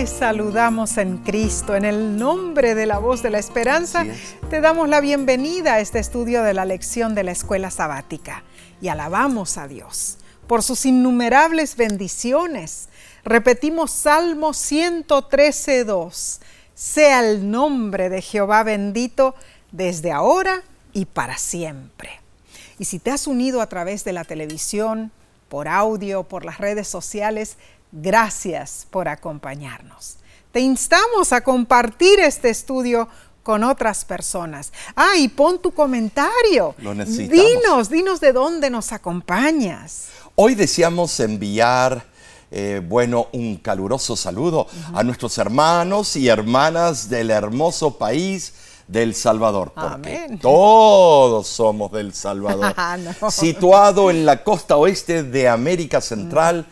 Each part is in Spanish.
Te saludamos en Cristo, en el nombre de la voz de la esperanza. Te damos la bienvenida a este estudio de la lección de la escuela sabática y alabamos a Dios por sus innumerables bendiciones. Repetimos Salmo 113.2. Sea el nombre de Jehová bendito desde ahora y para siempre. Y si te has unido a través de la televisión, por audio, por las redes sociales, gracias por acompañarnos. Te instamos a compartir este estudio con otras personas. Ah, y pon tu comentario. Lo necesitamos. Dinos, dinos de dónde nos acompañas. Hoy deseamos enviar, eh, bueno, un caluroso saludo a nuestros hermanos y hermanas del hermoso país del Salvador, porque Amén. todos somos del Salvador. Ah, no. Situado en la costa oeste de América Central,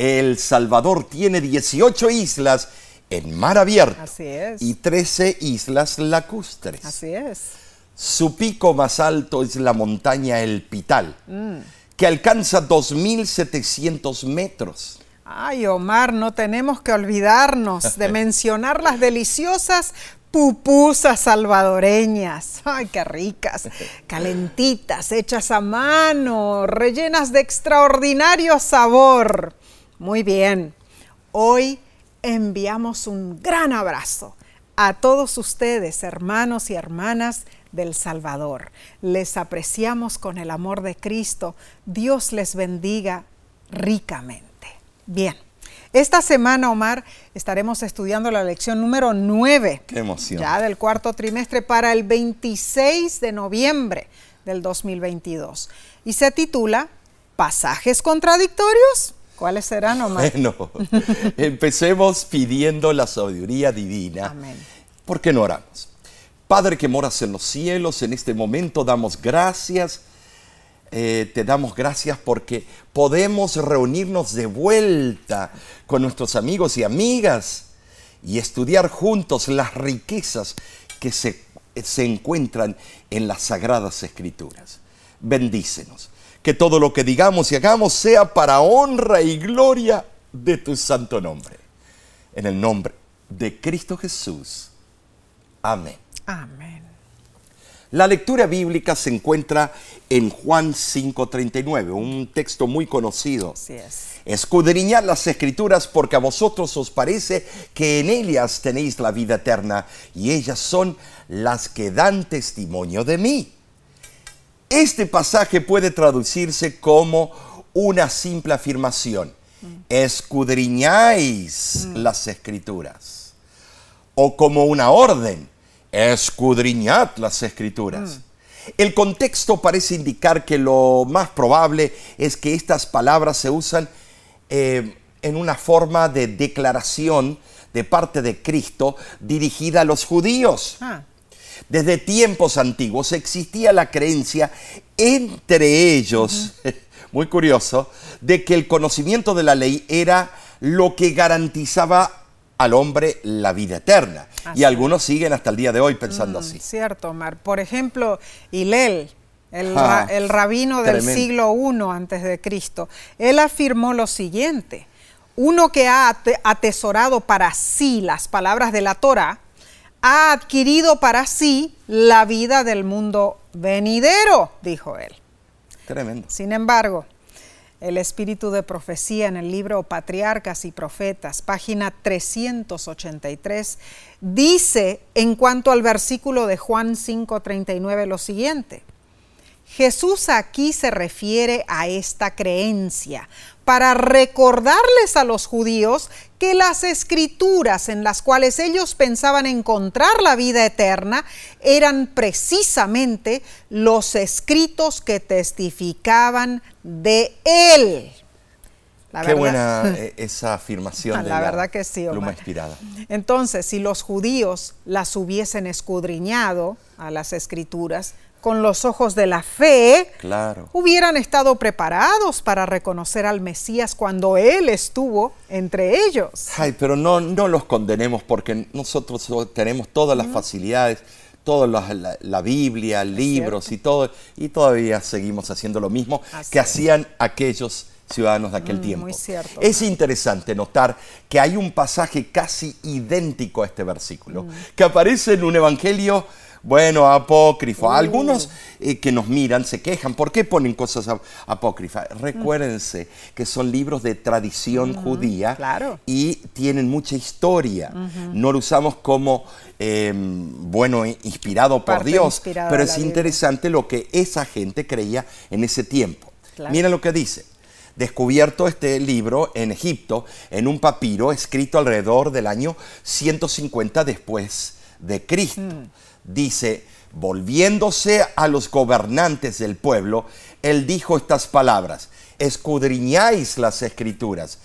El Salvador tiene 18 islas en mar abierto Así es. y 13 islas lacustres. Así es. Su pico más alto es la montaña El Pital, Mm. que alcanza 2.700 metros. Ay, Omar, no tenemos que olvidarnos de mencionar las deliciosas pupusas salvadoreñas. Ay, qué ricas. Calentitas, hechas a mano, rellenas de extraordinario sabor. Muy bien. Hoy enviamos un gran abrazo a todos ustedes, hermanos y hermanas del Salvador. Les apreciamos con el amor de Cristo. Dios les bendiga ricamente. Bien, esta semana, Omar, estaremos estudiando la lección número 9. ¡Qué emoción! Ya del cuarto trimestre para el 26 de noviembre del 2022. Y se titula ¿Pasajes contradictorios? ¿Cuáles serán, Omar? Bueno, empecemos pidiendo la sabiduría divina. Amén. ¿Por qué no oramos? Padre que moras en los cielos, en este momento damos gracias. eh, te damos gracias porque podemos reunirnos de vuelta con nuestros amigos y amigas y estudiar juntos las riquezas que se, se encuentran en las sagradas escrituras. Bendícenos. Que todo lo que digamos y hagamos sea para honra y gloria de tu santo nombre. En el nombre de Cristo Jesús. Amén. Amén. La lectura bíblica se encuentra en Juan 5:39, un texto muy conocido. Así es. Escudriñad las escrituras porque a vosotros os parece que en ellas tenéis la vida eterna y ellas son las que dan testimonio de mí. Este pasaje puede traducirse como una simple afirmación. Escudriñáis las escrituras. O como una orden. Escudriñad las escrituras. El contexto parece indicar que lo más probable es que estas palabras se usan eh, en una forma de declaración de parte de Cristo dirigida a los judíos. Ah, Desde tiempos antiguos existía la creencia entre ellos, muy curioso, de que el conocimiento de la ley era lo que garantizaba al hombre la vida eterna. Así y algunos siguen hasta el día de hoy pensando mm, así. Cierto, Omar. Por ejemplo, Hilel, el, Ah, ra- el rabino del tremendo. siglo I antes de Cristo, él afirmó lo siguiente: uno que ha ate- atesorado para sí las palabras de la Torah ha adquirido para sí la vida del mundo venidero, dijo él. Tremendo. Sin embargo, el espíritu de profecía en el libro Patriarcas y Profetas, página 383, dice en cuanto al versículo de Juan 5:39 lo siguiente. Jesús aquí se refiere a esta creencia para recordarles a los judíos que las escrituras en las cuales ellos pensaban encontrar la vida eterna eran precisamente los escritos que testificaban de Él. La Qué verdad- buena eh, esa afirmación La de la verdad que sí, pluma Omar. inspirada. Entonces, si los judíos las hubiesen escudriñado a las escrituras con los ojos de la fe, Claro. hubieran estado preparados para reconocer al Mesías cuando Él estuvo entre ellos. Ay, pero no, no los condenemos porque nosotros tenemos todas las facilidades, toda la, la- la Biblia, libros y todo, y todavía seguimos haciendo lo mismo Así que es. hacían aquellos ciudadanos de aquel Mm, tiempo. muy cierto. Es interesante notar que hay un pasaje casi idéntico a este versículo, Mm. que aparece en un evangelio, bueno, apócrifo. Uh. Algunos eh, que nos miran se quejan, ¿por qué ponen cosas ap- apócrifas? Recuérdense que son libros de tradición judía claro. y tienen mucha historia. No lo usamos como, eh, bueno, inspirado por Dios, pero es interesante lo que esa gente creía en ese tiempo. Claro. Mira lo que dice. Descubierto este libro en Egipto, en un papiro escrito alrededor del año 150 después de Cristo. Mm. Dice, volviéndose a los gobernantes del pueblo, él dijo estas palabras, escudriñáis las escrituras,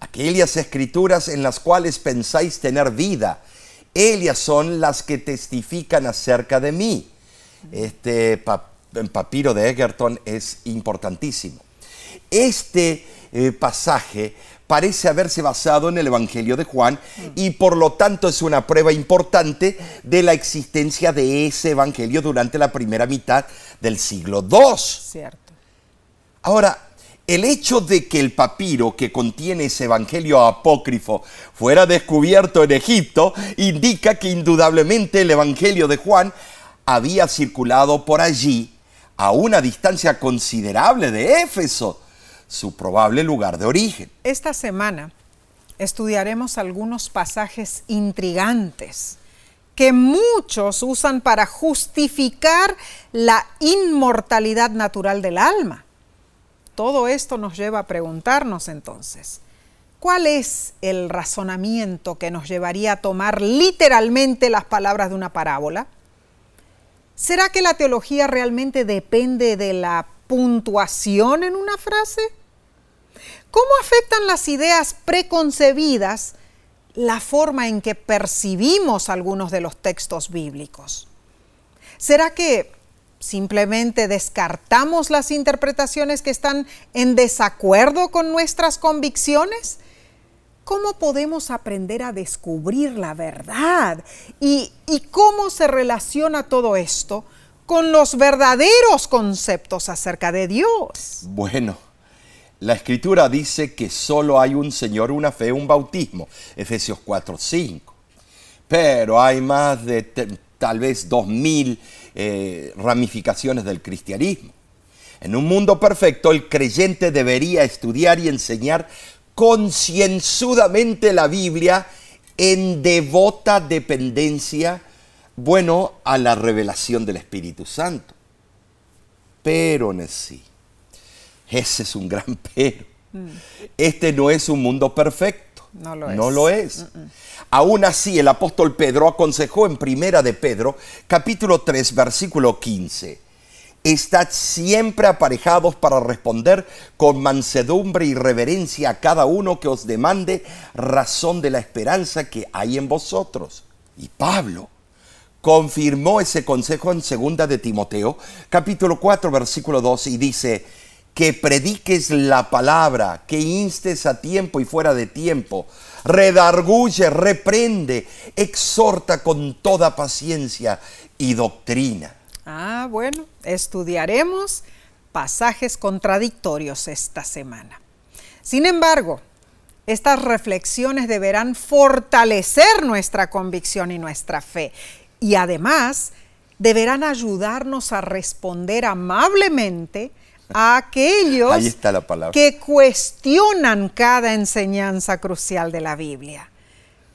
aquellas escrituras en las cuales pensáis tener vida, ellas son las que testifican acerca de mí. Este pa- papiro de Egerton es importantísimo. Este eh, pasaje parece haberse basado en el Evangelio de Juan y por lo tanto es una prueba importante de la existencia de ese Evangelio durante la primera mitad del siglo II. Cierto. Ahora, el hecho de que el papiro que contiene ese evangelio apócrifo fuera descubierto en Egipto indica que indudablemente el evangelio de Juan había circulado por allí a una distancia considerable de Éfeso, su probable lugar de origen. Esta semana estudiaremos algunos pasajes intrigantes que muchos usan para justificar la inmortalidad natural del alma. Todo esto nos lleva a preguntarnos entonces, ¿cuál es el razonamiento que nos llevaría a tomar literalmente las palabras de una parábola? ¿Será que la teología realmente depende de la puntuación en una frase? ¿Cómo afectan las ideas preconcebidas la forma en que percibimos algunos de los textos bíblicos? ¿Será que simplemente descartamos las interpretaciones que están en desacuerdo con nuestras convicciones? ¿Cómo podemos aprender a descubrir la verdad? ¿Y, cómo se relaciona todo esto con los verdaderos conceptos acerca de Dios? Bueno, la escritura dice que solo hay un Señor, una fe, un bautismo. Efesios 4, 5. Pero hay más de tal vez dos mil eh, ramificaciones del cristianismo. En un mundo perfecto, el creyente debería estudiar y enseñar concienzudamente la Biblia en devota dependencia, bueno, a la revelación del Espíritu Santo. Pero, sí. Ese es un gran pero. Este no es un mundo perfecto. No lo No es. lo es. Aún así, el apóstol Pedro aconsejó en Primera de Pedro, capítulo 3, versículo 15. Estad siempre aparejados para responder con mansedumbre y reverencia a cada uno que os demande razón de la esperanza que hay en vosotros. Y Pablo confirmó ese consejo en segunda de Timoteo, capítulo 4, versículo 2, y dice, que prediques la palabra, que instes a tiempo y fuera de tiempo, redarguye, reprende, exhorta con toda paciencia y doctrina. Ah, bueno, estudiaremos pasajes contradictorios esta semana. Sin embargo, estas reflexiones deberán fortalecer nuestra convicción y nuestra fe y además deberán ayudarnos a responder amablemente a aquellos Ahí está la palabra. que cuestionan cada enseñanza crucial de la Biblia.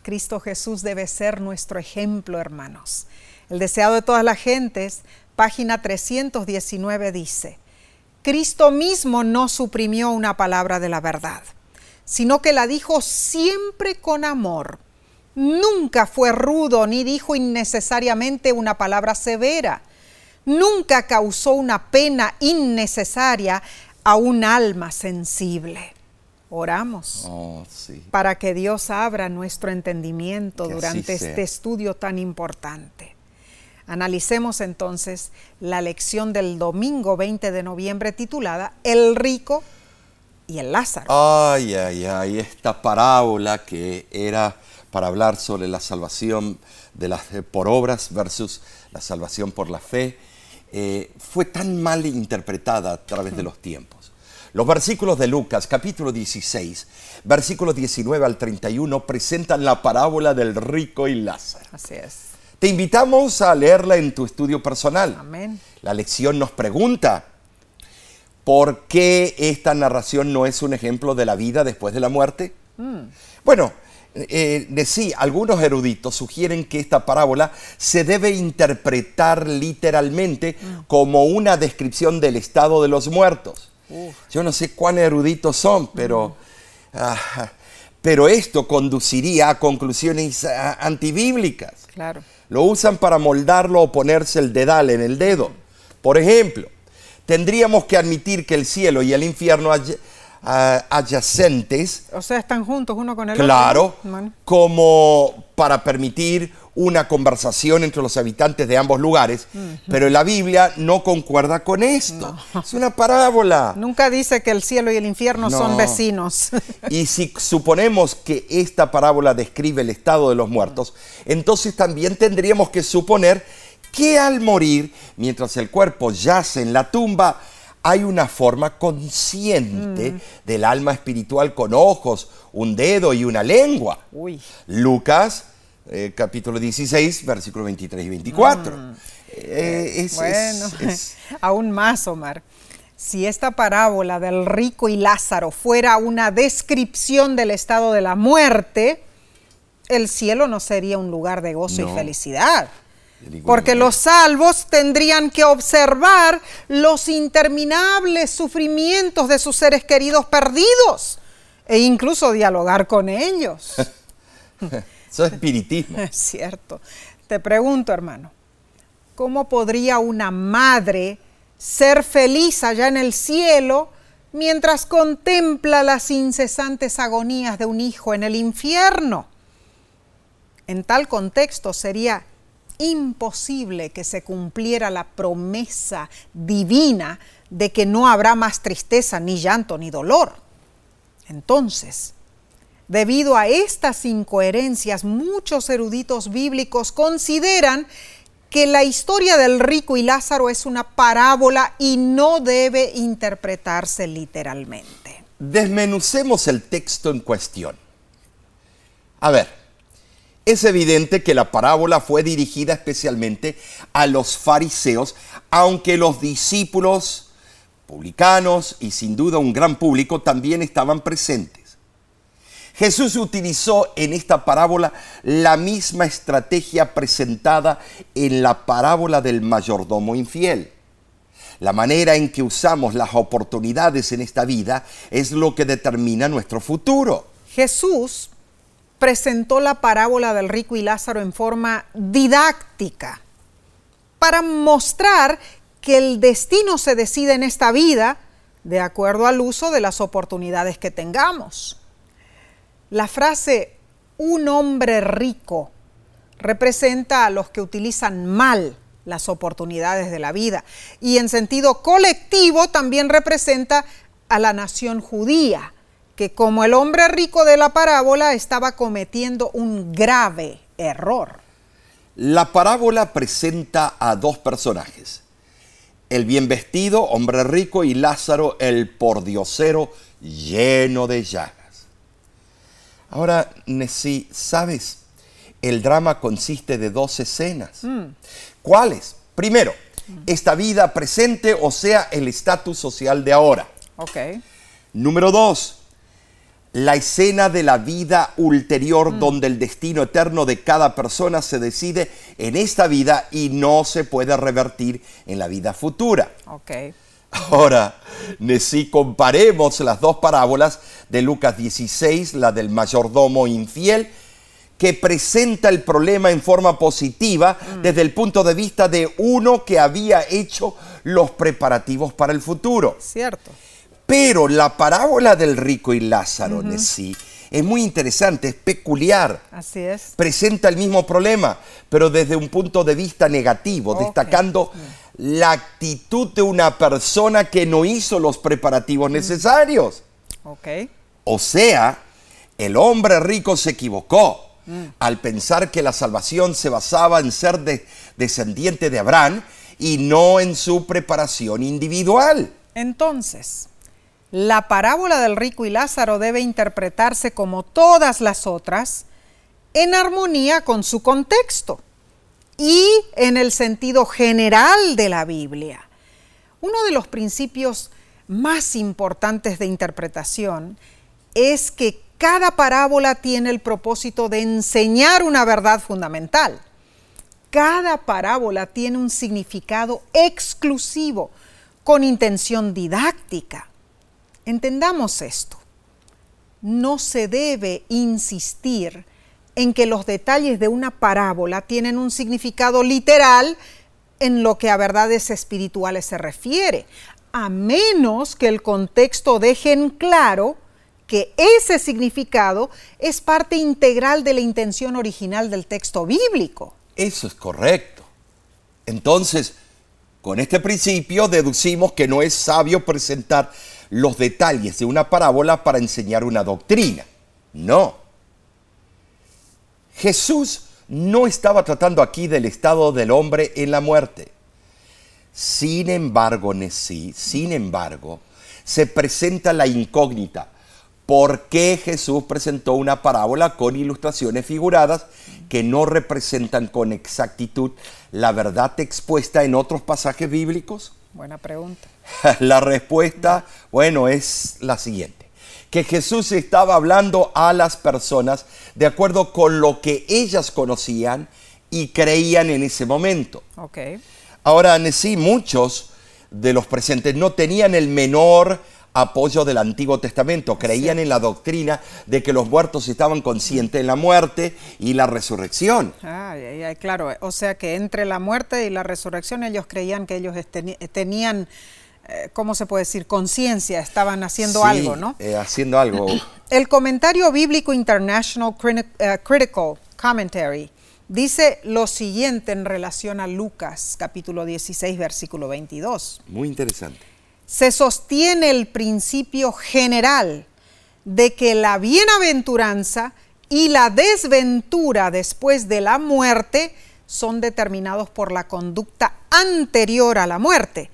Cristo Jesús debe ser nuestro ejemplo, hermanos. El deseado de todas las gentes, página 319 dice, Cristo mismo no suprimió una palabra de la verdad, sino que la dijo siempre con amor. Nunca fue rudo ni dijo innecesariamente una palabra severa. Nunca causó una pena innecesaria a un alma sensible. Oramos Oh, sí. para que Dios abra nuestro entendimiento Que durante sea. este estudio tan importante. Analicemos entonces la lección del domingo 20 de noviembre titulada El rico y el Lázaro. Ay, ay, ay, esta parábola que era para hablar sobre la salvación de las, por obras versus la salvación por la fe, eh, fue tan mal interpretada a través de los tiempos. Los versículos de Lucas, capítulo 16, versículos 19 al 31, presentan la parábola del rico y Lázaro. Así es. Te invitamos a leerla en tu estudio personal. Amén. La lección nos pregunta, ¿por qué esta narración no es un ejemplo de la vida después de la muerte? Bueno, eh, de sí, algunos eruditos sugieren que esta parábola se debe interpretar literalmente como una descripción del estado de los muertos. Yo no sé cuán eruditos son, pero, ah, pero esto conduciría a conclusiones ah, antibíblicas. Claro. Lo usan para moldarlo o ponerse el dedal en el dedo. Por ejemplo, tendríamos que admitir que el cielo y el infierno adyacentes O sea, están juntos uno con el Claro, otro. Bueno, como para permitir una conversación entre los habitantes de ambos lugares, pero la Biblia no concuerda con esto. Es una parábola. Nunca dice que el cielo y el infierno No. son vecinos. Y si suponemos que esta parábola describe el estado de los muertos, entonces también tendríamos que suponer que al morir, mientras el cuerpo yace en la tumba, hay una forma consciente del alma espiritual con ojos, un dedo y una lengua. Uy. Lucas, eh, capítulo 16, versículos 23 y 24. Eh, es- es- Bueno, es- aún más, Omar. Si esta parábola del rico y Lázaro fuera una descripción del estado de la muerte, el cielo no sería un lugar de gozo No. y felicidad. Porque los salvos tendrían que observar los interminables sufrimientos de sus seres queridos perdidos e incluso dialogar con ellos. eso es espiritismo. Es cierto. Te pregunto, hermano, ¿cómo podría una madre ser feliz allá en el cielo mientras contempla las incesantes agonías de un hijo en el infierno? En tal contexto sería imposible que se cumpliera la promesa divina de que no habrá más tristeza, ni llanto, ni dolor. Entonces, Debido a estas incoherencias, muchos eruditos bíblicos consideran que la historia del rico y Lázaro es una parábola y no debe interpretarse literalmente. Desmenucemos el texto en cuestión. A ver, es evidente que la parábola fue dirigida especialmente a los fariseos, aunque los discípulos publicanos y sin duda un gran público también estaban presentes. Jesús utilizó en esta parábola la misma estrategia presentada en la parábola del mayordomo infiel. La manera en que usamos las oportunidades en esta vida es lo que determina nuestro futuro. Jesús presentó la parábola del rico y Lázaro en forma didáctica para mostrar que el destino se decide en esta vida de acuerdo al uso de las oportunidades que tengamos. La frase un hombre rico representa a los que utilizan mal las oportunidades de la vida y en sentido colectivo también representa a la nación judía, que como el hombre rico de la parábola estaba cometiendo un grave error. La parábola presenta a dos personajes. El bien vestido, hombre rico, y Lázaro, el pordiosero, lleno de llagas. Ahora, Nessie, ¿sabes? El drama consiste de dos escenas. ¿Cuáles? Primero, esta vida presente, o sea, el estatus social de ahora. Ok. Número dos, la escena de la vida ulterior donde el destino eterno de cada persona se decide en esta vida y no se puede revertir en la vida futura. Ok. Ahora, si comparemos las dos parábolas de Lucas 16, la del mayordomo infiel, que presenta el problema en forma positiva desde el punto de vista de uno que había hecho los preparativos para el futuro. Cierto. Pero la parábola del rico y Lázaro en sí es muy interesante, es peculiar. Así es. Presenta el mismo problema, pero desde un punto de vista negativo, destacando la actitud de una persona que no hizo los preparativos necesarios. Ok. O sea, el hombre rico se equivocó al pensar que la salvación se basaba en ser de- descendiente de Abraham y no en su preparación individual. Entonces, la parábola del rico y Lázaro debe interpretarse como todas las otras, en armonía con su contexto y en el sentido general de la Biblia. Uno de los principios más importantes de interpretación es que cada parábola tiene el propósito de enseñar una verdad fundamental. Cada parábola tiene un significado exclusivo, con intención didáctica. Entendamos esto. No se debe insistir en que los detalles de una parábola tienen un significado literal en lo que a verdades espirituales se refiere, a menos que el contexto deje en claro que ese significado es parte integral de la intención original del texto bíblico. Eso es correcto. Entonces, con este principio deducimos que no es sabio presentar los detalles de una parábola para enseñar una doctrina. No. Jesús no estaba tratando aquí del estado del hombre en la muerte. Sin embargo, sí, sin embargo, se presenta la incógnita. ¿Por qué Jesús presentó una parábola con ilustraciones figuradas que no representan con exactitud la verdad expuesta en otros pasajes bíblicos? Buena pregunta. La respuesta, bueno, es la siguiente que Jesús estaba hablando a las personas de acuerdo con lo que ellas conocían y creían en ese momento. Okay. Ahora, sí, muchos de los presentes no tenían el menor apoyo del Antiguo Testamento, creían en la doctrina de que los muertos estaban conscientes de la muerte y la resurrección. claro, o sea que entre la muerte y la resurrección ellos creían que ellos tenían eh, ¿cómo se puede decir? Conciencia, estaban haciendo algo, ¿no? Eh, haciendo algo. El comentario bíblico International eh, Critical Commentary dice lo siguiente en relación a Lucas, capítulo 16, versículo 22. Muy interesante. Se sostiene el principio general de que la bienaventuranza y la desventura después de la muerte son determinados por la conducta anterior a la muerte.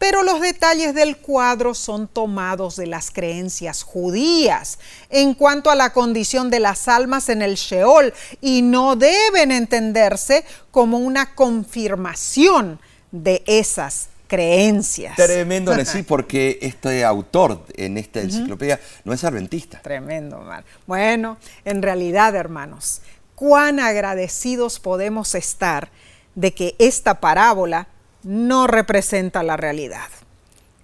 Pero los detalles del cuadro son tomados de las creencias judías en cuanto a la condición de las almas en el Sheol y no deben entenderse como una confirmación de esas creencias. Tremendo, sí, porque este autor en esta enciclopedia no es adventista. Tremendo, Mar. Bueno, en realidad, hermanos, cuán agradecidos podemos estar de que esta parábola no representa la realidad.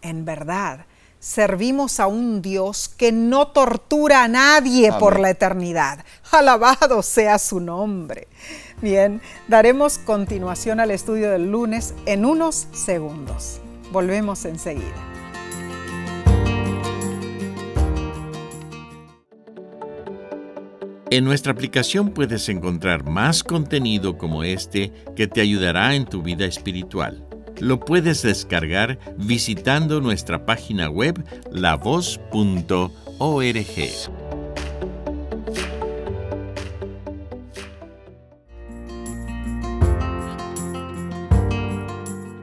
En verdad, servimos a un Dios que no tortura a nadie por la eternidad. Alabado sea su nombre. Bien, daremos continuación al estudio del lunes en unos segundos. Volvemos enseguida. En nuestra aplicación puedes encontrar más contenido como este que te ayudará en tu vida espiritual. Lo puedes descargar visitando nuestra página web lavoz.org.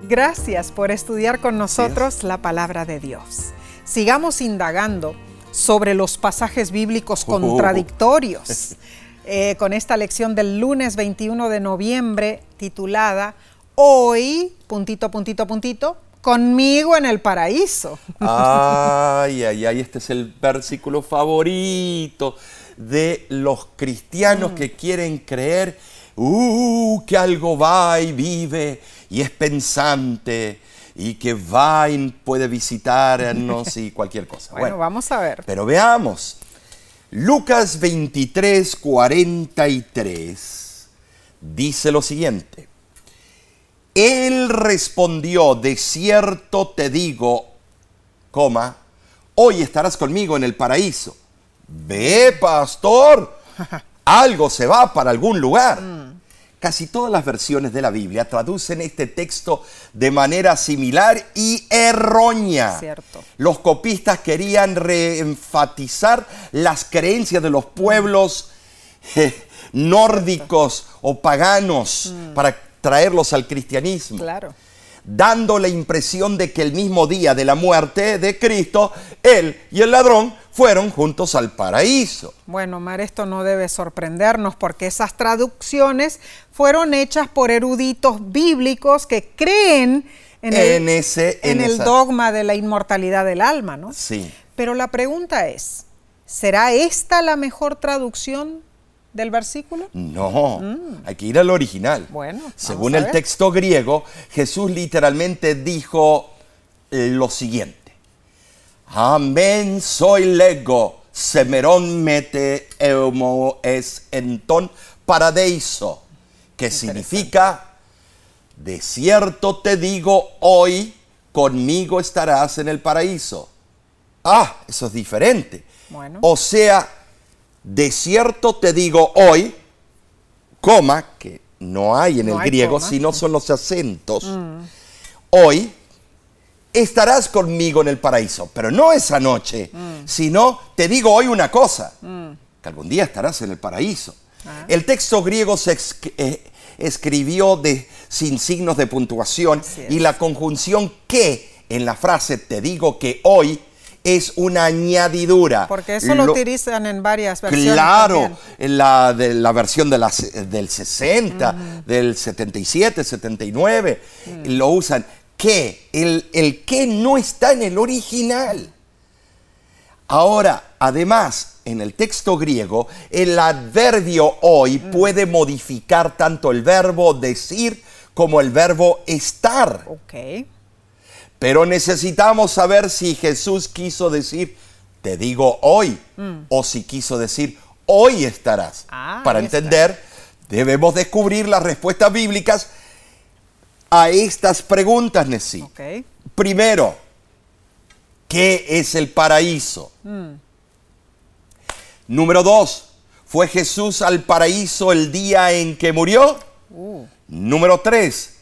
Gracias por estudiar con nosotros la palabra de Dios. Sigamos indagando sobre los pasajes bíblicos oh. contradictorios eh, con esta lección del lunes 21 de noviembre titulada hoy, puntito, puntito, puntito, conmigo en el paraíso. Ay, ay, ay, este es el versículo favorito de los cristianos mm. que quieren creer uh, que algo va y vive y es pensante y que va y puede visitarnos y cualquier cosa. bueno, vamos a ver. Pero veamos. Lucas 23, 43 dice lo siguiente. Él respondió, de cierto te digo, coma, hoy estarás conmigo en el paraíso. Ve, pastor, algo se va para algún lugar. Mm. Casi todas las versiones de la Biblia traducen este texto de manera similar y errónea. Cierto. Los copistas querían reenfatizar las creencias de los pueblos eh, nórdicos o paganos mm. para traerlos al cristianismo. Claro. dando la impresión de que el mismo día de la muerte de Cristo, él y el ladrón fueron juntos al paraíso. Bueno, Mar, esto no debe sorprendernos porque esas traducciones fueron hechas por eruditos bíblicos que creen en, el, ese, en el dogma de la inmortalidad del alma, ¿no? Sí. Pero la pregunta es, ¿será esta la mejor traducción del versículo? No, hay que ir al original. Bueno, según el texto griego, Jesús literalmente dijo lo siguiente. Amén soy lego, semeron mete eumo es enton paradeiso, que significa, de cierto te digo hoy, conmigo estarás en el paraíso. Ah, eso es diferente. Bueno. O sea, de cierto te digo hoy, coma, que no hay en el griego, sino son los acentos. Mm. Hoy estarás conmigo en el paraíso, pero no esa noche, mm. sino te digo hoy una cosa, mm. que algún día estarás en el paraíso. Ah. El texto griego se eh, escribió de, sin signos de puntuación y la conjunción que en la frase te digo que hoy es una añadidura. Porque eso lo, utilizan en varias versiones. Claro, en la, de, la versión de del 60, del 77, 79, mm. lo usan. ¿Qué? El, el que no está en el original. Ahora, además, en el texto griego, el adverbio hoy mm. puede modificar tanto el verbo decir como el verbo estar. Ok. Pero necesitamos saber si Jesús quiso decir, te digo hoy, mm. o si quiso decir, hoy estarás. Ah, Para entender, debemos descubrir las respuestas bíblicas a estas preguntas, Nessie. Primero, ¿qué es el paraíso? Mm. Número dos, ¿fue Jesús al paraíso el día en que murió? Uh. Número tres,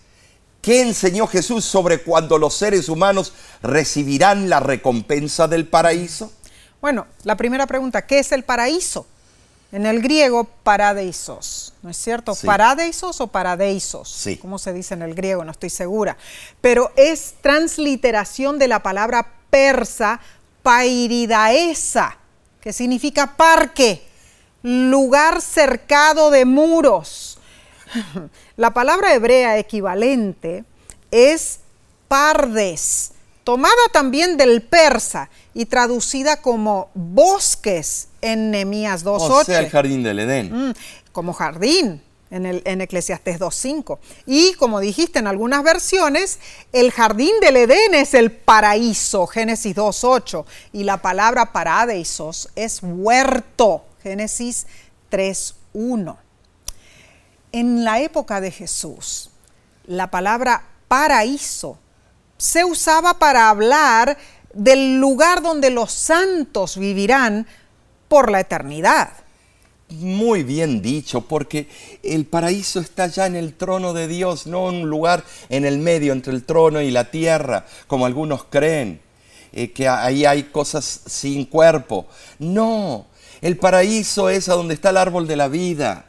¿Qué enseñó Jesús sobre cuando los seres humanos recibirán la recompensa del paraíso? Bueno, la primera pregunta, ¿qué es el paraíso? En el griego, paradeisos, ¿no es cierto? ¿Paradeisos o paradeisos? Sí. ¿Cómo se dice en el griego? No estoy segura. Pero es transliteración de la palabra persa pairidaesa, que significa parque, lugar cercado de muros. La palabra hebrea equivalente es pardes, tomada también del persa y traducida como bosques en Nehemías 2.8. O sea, el jardín del Edén. Mm, como jardín en, el, en Eclesiastés 2.5. Y como dijiste en algunas versiones, el jardín del Edén es el paraíso, Génesis 2.8. Y la palabra paradeisos es huerto, Génesis 3.1 en la época de Jesús, la palabra paraíso se usaba para hablar del lugar donde los santos vivirán por la eternidad. Muy bien dicho, porque el paraíso está ya en el trono de Dios, no un lugar en el medio entre el trono y la tierra, como algunos creen, eh, que ahí hay cosas sin cuerpo. No, el paraíso es a donde está el árbol de la vida,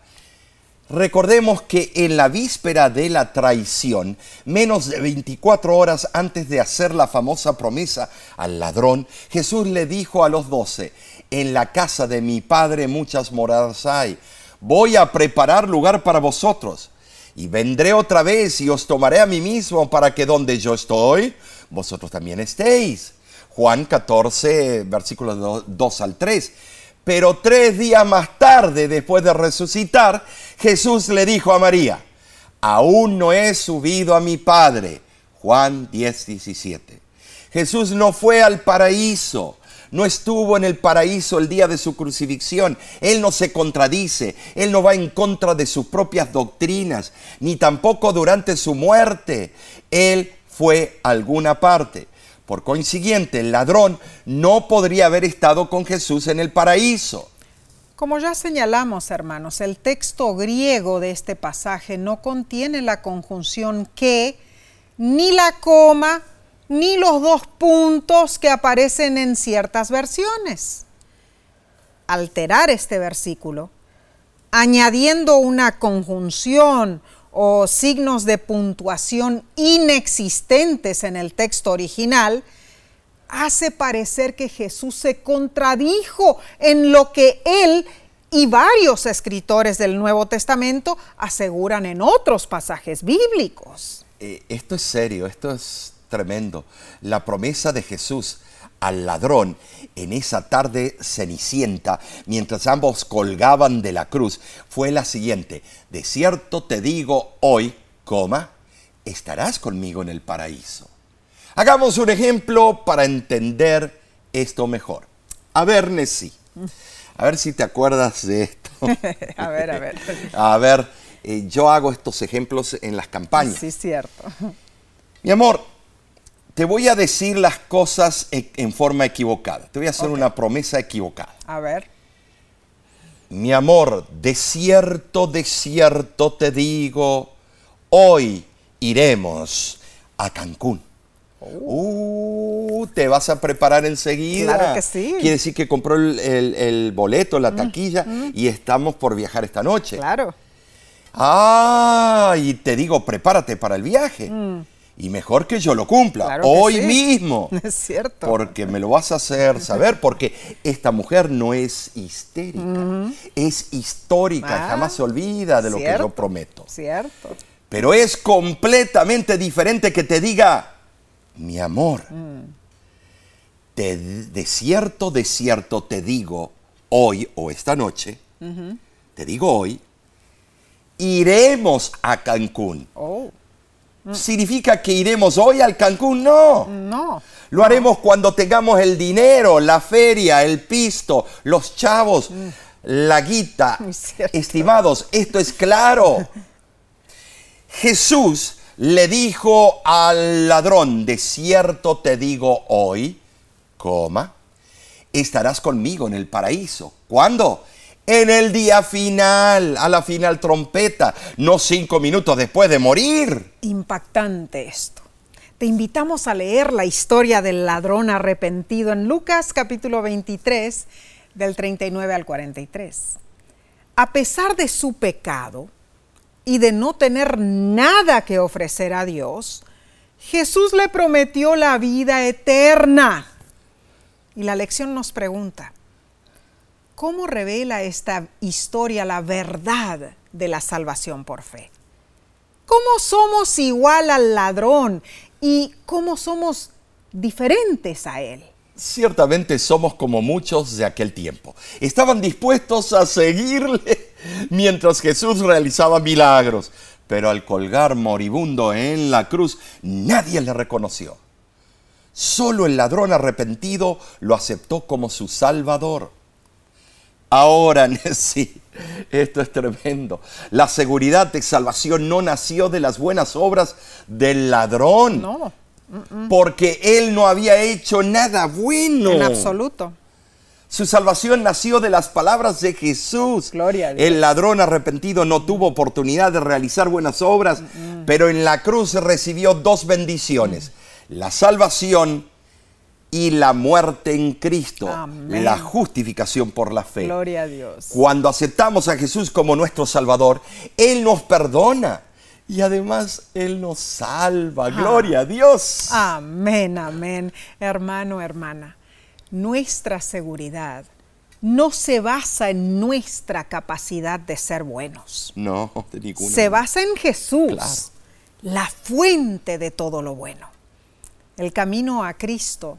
Recordemos que en la víspera de la traición, menos de 24 horas antes de hacer la famosa promesa al ladrón, Jesús le dijo a los doce, en la casa de mi Padre muchas moradas hay, voy a preparar lugar para vosotros, y vendré otra vez y os tomaré a mí mismo para que donde yo estoy, vosotros también estéis. Juan 14, versículos 2 al 3. Pero tres días más tarde, después de resucitar, Jesús le dijo a María, aún no he subido a mi Padre. Juan 10, 17. Jesús no fue al paraíso, no estuvo en el paraíso el día de su crucifixión. Él no se contradice, Él no va en contra de sus propias doctrinas, ni tampoco durante su muerte. Él fue alguna parte. Por consiguiente, el ladrón no podría haber estado con Jesús en el paraíso. Como ya señalamos, hermanos, el texto griego de este pasaje no contiene la conjunción que, ni la coma, ni los dos puntos que aparecen en ciertas versiones. Alterar este versículo, añadiendo una conjunción o signos de puntuación inexistentes en el texto original, hace parecer que Jesús se contradijo en lo que él y varios escritores del Nuevo Testamento aseguran en otros pasajes bíblicos. Eh, esto es serio, esto es tremendo. La promesa de Jesús al ladrón en esa tarde cenicienta, mientras ambos colgaban de la cruz, fue la siguiente. De cierto te digo hoy, coma, estarás conmigo en el paraíso. Hagamos un ejemplo para entender esto mejor. A ver, Nessie, a ver si te acuerdas de esto. a ver, a ver. a ver, eh, yo hago estos ejemplos en las campañas. Sí, cierto. Mi amor, te voy a decir las cosas e, en forma equivocada. Te voy a hacer una promesa equivocada. A ver. Mi amor, de cierto, de cierto te digo, hoy iremos a Cancún. Uh, te vas a preparar enseguida. Claro que sí. Quiere decir que compró el, boleto, la mm, taquilla mm. y estamos por viajar esta noche. Claro. Ah, y te digo, prepárate para el viaje. Mm. Y mejor que yo lo cumpla, hoy mismo. Es cierto. Porque me lo vas a hacer saber, porque esta mujer no es histérica, es histórica, y jamás se olvida de lo que yo prometo. Cierto. Pero es completamente diferente que te diga, mi amor, mm. de cierto, de cierto te digo hoy o esta noche, te digo hoy, iremos a Cancún. Oh. ¿Significa que iremos hoy al Cancún? No. No. Lo haremos cuando tengamos el dinero, la feria, el pisto, los chavos, mm. la guita. Estimados, esto es claro. Jesús le dijo al ladrón, de cierto te digo hoy, coma, estarás conmigo en el paraíso. ¿Cuándo? En el día final, a la final trompeta, no cinco minutos después de morir. Impactante esto. Te invitamos a leer la historia del ladrón arrepentido en Lucas capítulo 23, del 39 al 43. A pesar de su pecado y de no tener nada que ofrecer a Dios, Jesús le prometió la vida eterna. Y la lección nos pregunta, ¿Cómo revela esta historia la verdad de la salvación por fe? ¿Cómo somos igual al ladrón y cómo somos diferentes a él? Ciertamente somos como muchos de aquel tiempo. Estaban dispuestos a seguirle mientras Jesús realizaba milagros, pero al colgar moribundo en la cruz, nadie le reconoció. Solo el ladrón arrepentido lo aceptó como su Salvador. Ahora, sí, esto es tremendo. La seguridad de salvación no nació de las buenas obras del ladrón. No. Porque él no había hecho nada bueno. En absoluto. Su salvación nació de las palabras de Jesús. Gloria a Dios. El ladrón arrepentido no tuvo oportunidad de realizar buenas obras, pero en la cruz recibió dos bendiciones. La salvación y la muerte en Cristo, la justificación por la fe. Gloria a Dios. Cuando aceptamos a Jesús como nuestro Salvador, Él nos perdona y además Él nos salva. Ah. Gloria a Dios. Amén, amén. Hermano, hermana, nuestra seguridad no se basa en nuestra capacidad de ser buenos. No, de ninguna. Se basa en Jesús, la fuente de todo lo bueno. El camino a Cristo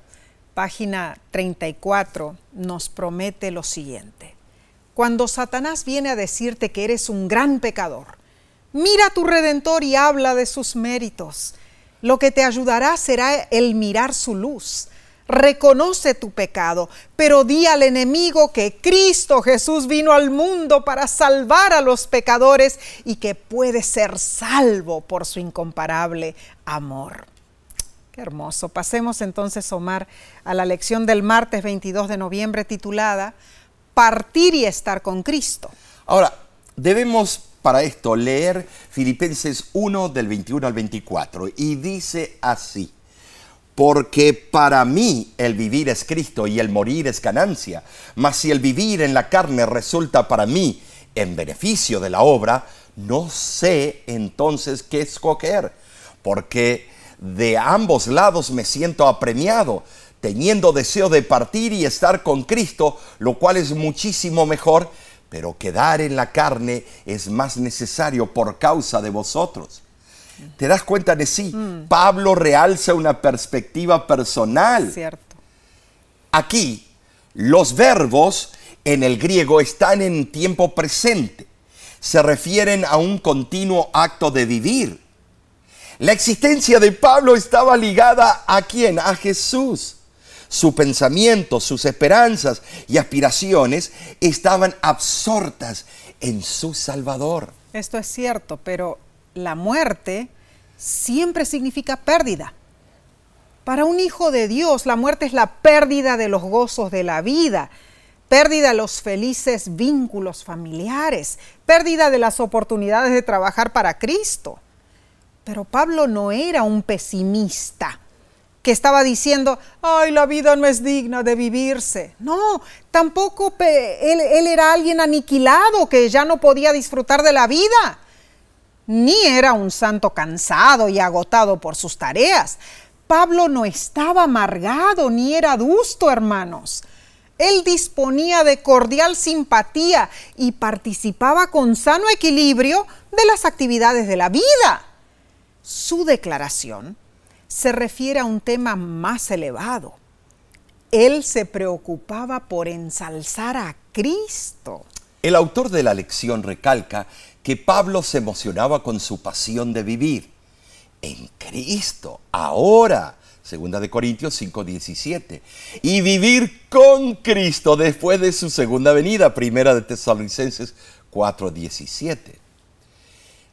página 34, nos promete lo siguiente. Cuando Satanás viene a decirte que eres un gran pecador, mira a tu redentor y habla de sus méritos. Lo que te ayudará será el mirar su luz. Reconoce tu pecado, pero di al enemigo que Cristo Jesús vino al mundo para salvar a los pecadores y que puede ser salvo por su incomparable amor hermoso. Pasemos entonces, Omar, a la lección del martes 22 de noviembre titulada Partir y estar con Cristo. Ahora, debemos para esto leer Filipenses 1 del 21 al 24 y dice así. Porque para mí el vivir es Cristo y el morir es ganancia. Mas si el vivir en la carne resulta para mí en beneficio de la obra, no sé entonces qué escoger, porque de ambos lados me siento apremiado, teniendo deseo de partir y estar con Cristo, lo cual es muchísimo mejor, pero quedar en la carne es más necesario por causa de vosotros. ¿Te das cuenta de sí? Mm. Pablo realza una perspectiva personal. Cierto. Aquí, los verbos en el griego están en tiempo presente. Se refieren a un continuo acto de vivir. La existencia de Pablo estaba ligada a quién? A Jesús. Su pensamiento, sus esperanzas y aspiraciones estaban absortas en su Salvador. Esto es cierto, pero la muerte siempre significa pérdida. Para un hijo de Dios, la muerte es la pérdida de los gozos de la vida, pérdida de los felices vínculos familiares, pérdida de las oportunidades de trabajar para Cristo. Pero Pablo no era un pesimista que estaba diciendo, ay, la vida no es digna de vivirse. No, tampoco él, él, era alguien aniquilado que ya no podía disfrutar de la vida. Ni era un santo cansado y agotado por sus tareas. Pablo no estaba amargado ni era adusto, hermanos. Él disponía de cordial simpatía y participaba con sano equilibrio de las actividades de la vida. Su declaración se refiere a un tema más elevado. Él se preocupaba por ensalzar a Cristo. El autor de la lección recalca que Pablo se emocionaba con su pasión de vivir en Cristo, ahora, segunda de Corintios 5:17, y vivir con Cristo después de su segunda venida, primera de Tesalonicenses 4:17.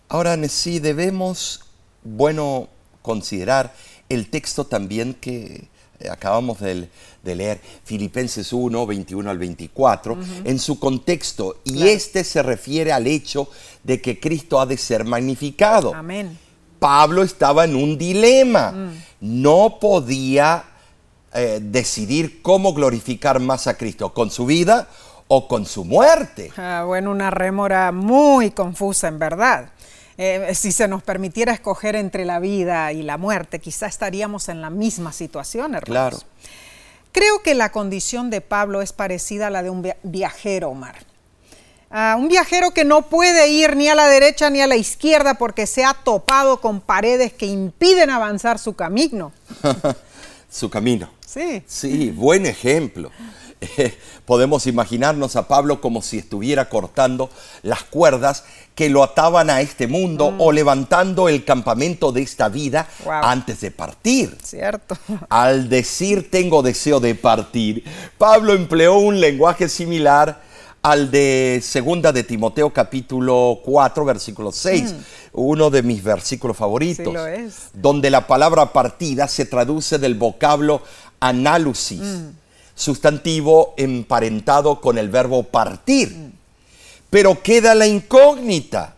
Ahora sí debemos bueno considerar el texto también que eh, acabamos de, leer, Filipenses 1, 21 al 24, en su contexto. Y este se refiere al hecho de que Cristo ha de ser magnificado. Amén. Pablo estaba en un dilema. Mm. No podía eh, decidir cómo glorificar más a Cristo, con su vida o con su muerte. Ah, bueno, una rémora muy confusa en verdad. Eh, si se nos permitiera escoger entre la vida y la muerte, quizá estaríamos en la misma situación, hermanos. Claro. Creo que la condición de Pablo es parecida a la de un viajero, Omar. un viajero que no puede ir ni a la derecha ni a la izquierda porque se ha topado con paredes que impiden avanzar su camino. su camino. Sí. Sí, buen ejemplo. podemos imaginarnos a Pablo como si estuviera cortando las cuerdas que lo ataban a este mundo mm. o levantando el campamento de esta vida antes de partir. Cierto. Al decir tengo deseo de partir, Pablo empleó un lenguaje similar al de segunda de Timoteo capítulo 4 versículo 6, mm. uno de mis versículos favoritos, donde la palabra partida se traduce del vocablo análisis. Mm sustantivo emparentado con el verbo partir. Pero queda la incógnita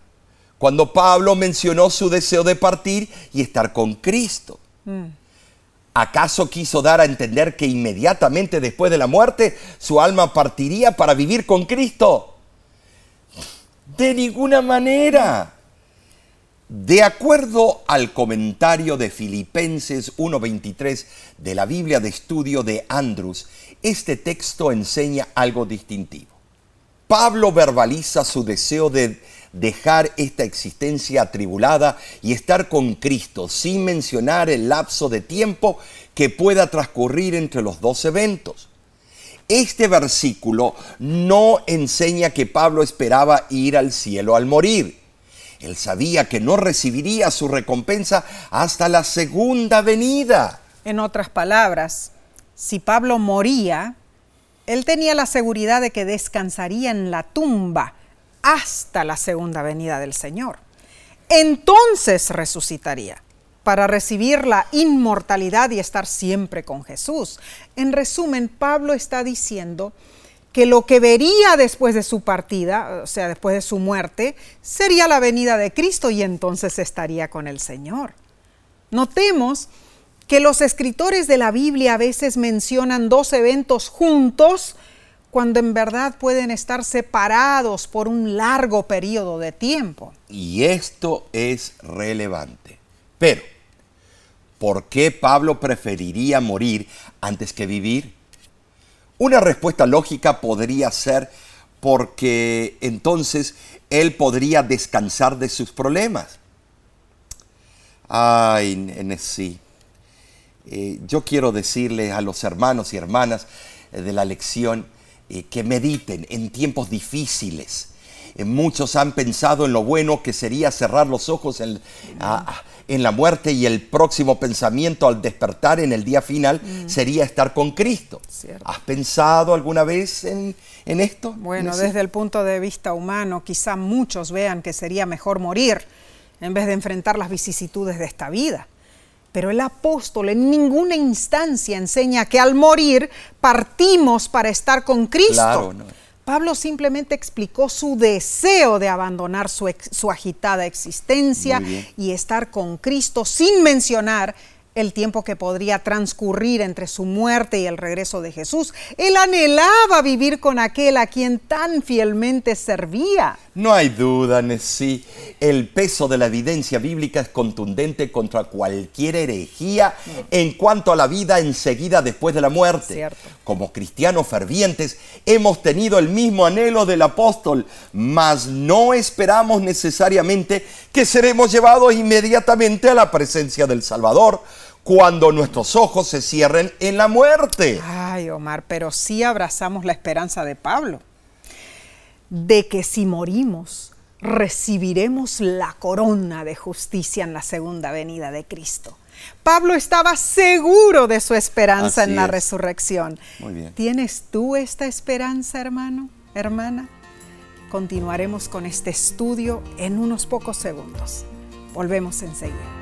cuando Pablo mencionó su deseo de partir y estar con Cristo. ¿Acaso quiso dar a entender que inmediatamente después de la muerte su alma partiría para vivir con Cristo? De ninguna manera. De acuerdo al comentario de Filipenses 1.23 de la Biblia de Estudio de Andrews, este texto enseña algo distintivo. Pablo verbaliza su deseo de dejar esta existencia atribulada y estar con Cristo sin mencionar el lapso de tiempo que pueda transcurrir entre los dos eventos. Este versículo no enseña que Pablo esperaba ir al cielo al morir. Él sabía que no recibiría su recompensa hasta la segunda venida. En otras palabras, si Pablo moría, él tenía la seguridad de que descansaría en la tumba hasta la segunda venida del Señor. Entonces resucitaría para recibir la inmortalidad y estar siempre con Jesús. En resumen, Pablo está diciendo que lo que vería después de su partida, o sea, después de su muerte, sería la venida de Cristo y entonces estaría con el Señor. Notemos que los escritores de la Biblia a veces mencionan dos eventos juntos cuando en verdad pueden estar separados por un largo periodo de tiempo. Y esto es relevante. Pero, ¿por qué Pablo preferiría morir antes que vivir? Una respuesta lógica podría ser porque entonces él podría descansar de sus problemas. Ay, sí. Eh, yo quiero decirle a los hermanos y hermanas eh, de la lección eh, que mediten en tiempos difíciles. muchos han pensado en lo bueno que sería cerrar los ojos en, la muerte y el próximo pensamiento al despertar en el día final mm. sería estar con Cristo. ¿Has pensado alguna vez en, esto? Bueno, desde el punto de vista humano, quizá muchos vean que sería mejor morir en vez de enfrentar las vicisitudes de esta vida. Pero el apóstol en ninguna instancia enseña que al morir partimos para estar con Cristo. Pablo simplemente explicó su deseo de abandonar su, su agitada existencia y estar con Cristo sin mencionar el tiempo que podría transcurrir entre su muerte y el regreso de Jesús. Él anhelaba vivir con aquel a quien tan fielmente servía. No hay duda, Nessie. El peso de la evidencia bíblica es contundente contra cualquier herejía en cuanto a la vida enseguida después de la muerte. Como cristianos fervientes hemos tenido el mismo anhelo del apóstol, mas no esperamos necesariamente que seremos llevados inmediatamente a la presencia del Salvador cuando nuestros ojos se cierren en la muerte. Ay, Omar, pero sí abrazamos la esperanza de Pablo, de que si morimos, recibiremos la corona de justicia en la segunda venida de Cristo. Pablo estaba seguro de su esperanza en la resurrección. Muy bien. ¿Tienes tú esta esperanza, hermano, hermana? Continuaremos con este estudio en unos pocos segundos. Volvemos enseguida.